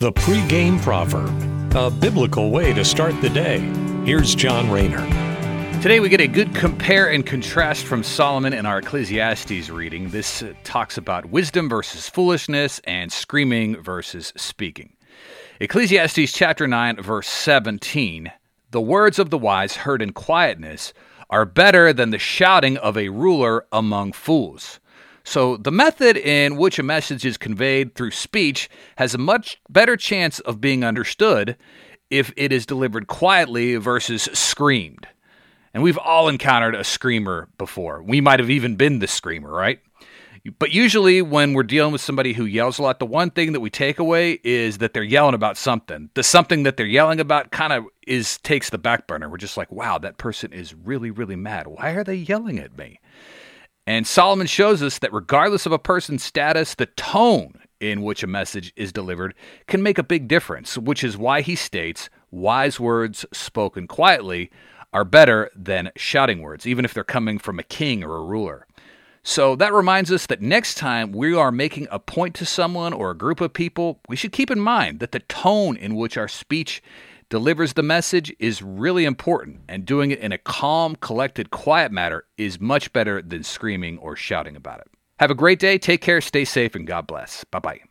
The pregame proverb, a biblical way to start the day. Here's John Rayner. Today we get a good compare and contrast from Solomon in our Ecclesiastes reading. This uh, talks about wisdom versus foolishness and screaming versus speaking. Ecclesiastes chapter 9 verse 17. The words of the wise heard in quietness are better than the shouting of a ruler among fools. So, the method in which a message is conveyed through speech has a much better chance of being understood if it is delivered quietly versus screamed. And we've all encountered a screamer before. We might have even been the screamer, right? But usually, when we're dealing with somebody who yells a lot, the one thing that we take away is that they're yelling about something. The something that they're yelling about kind of is takes the back burner. We're just like, wow, that person is really, really mad. Why are they yelling at me? And Solomon shows us that regardless of a person's status, the tone in which a message is delivered can make a big difference, which is why he states wise words spoken quietly are better than shouting words, even if they're coming from a king or a ruler. So that reminds us that next time we are making a point to someone or a group of people, we should keep in mind that the tone in which our speech delivers the message is really important, and doing it in a calm, collected, quiet manner is much better than screaming or shouting about it. Have a great day, take care, stay safe, and God bless. Bye bye.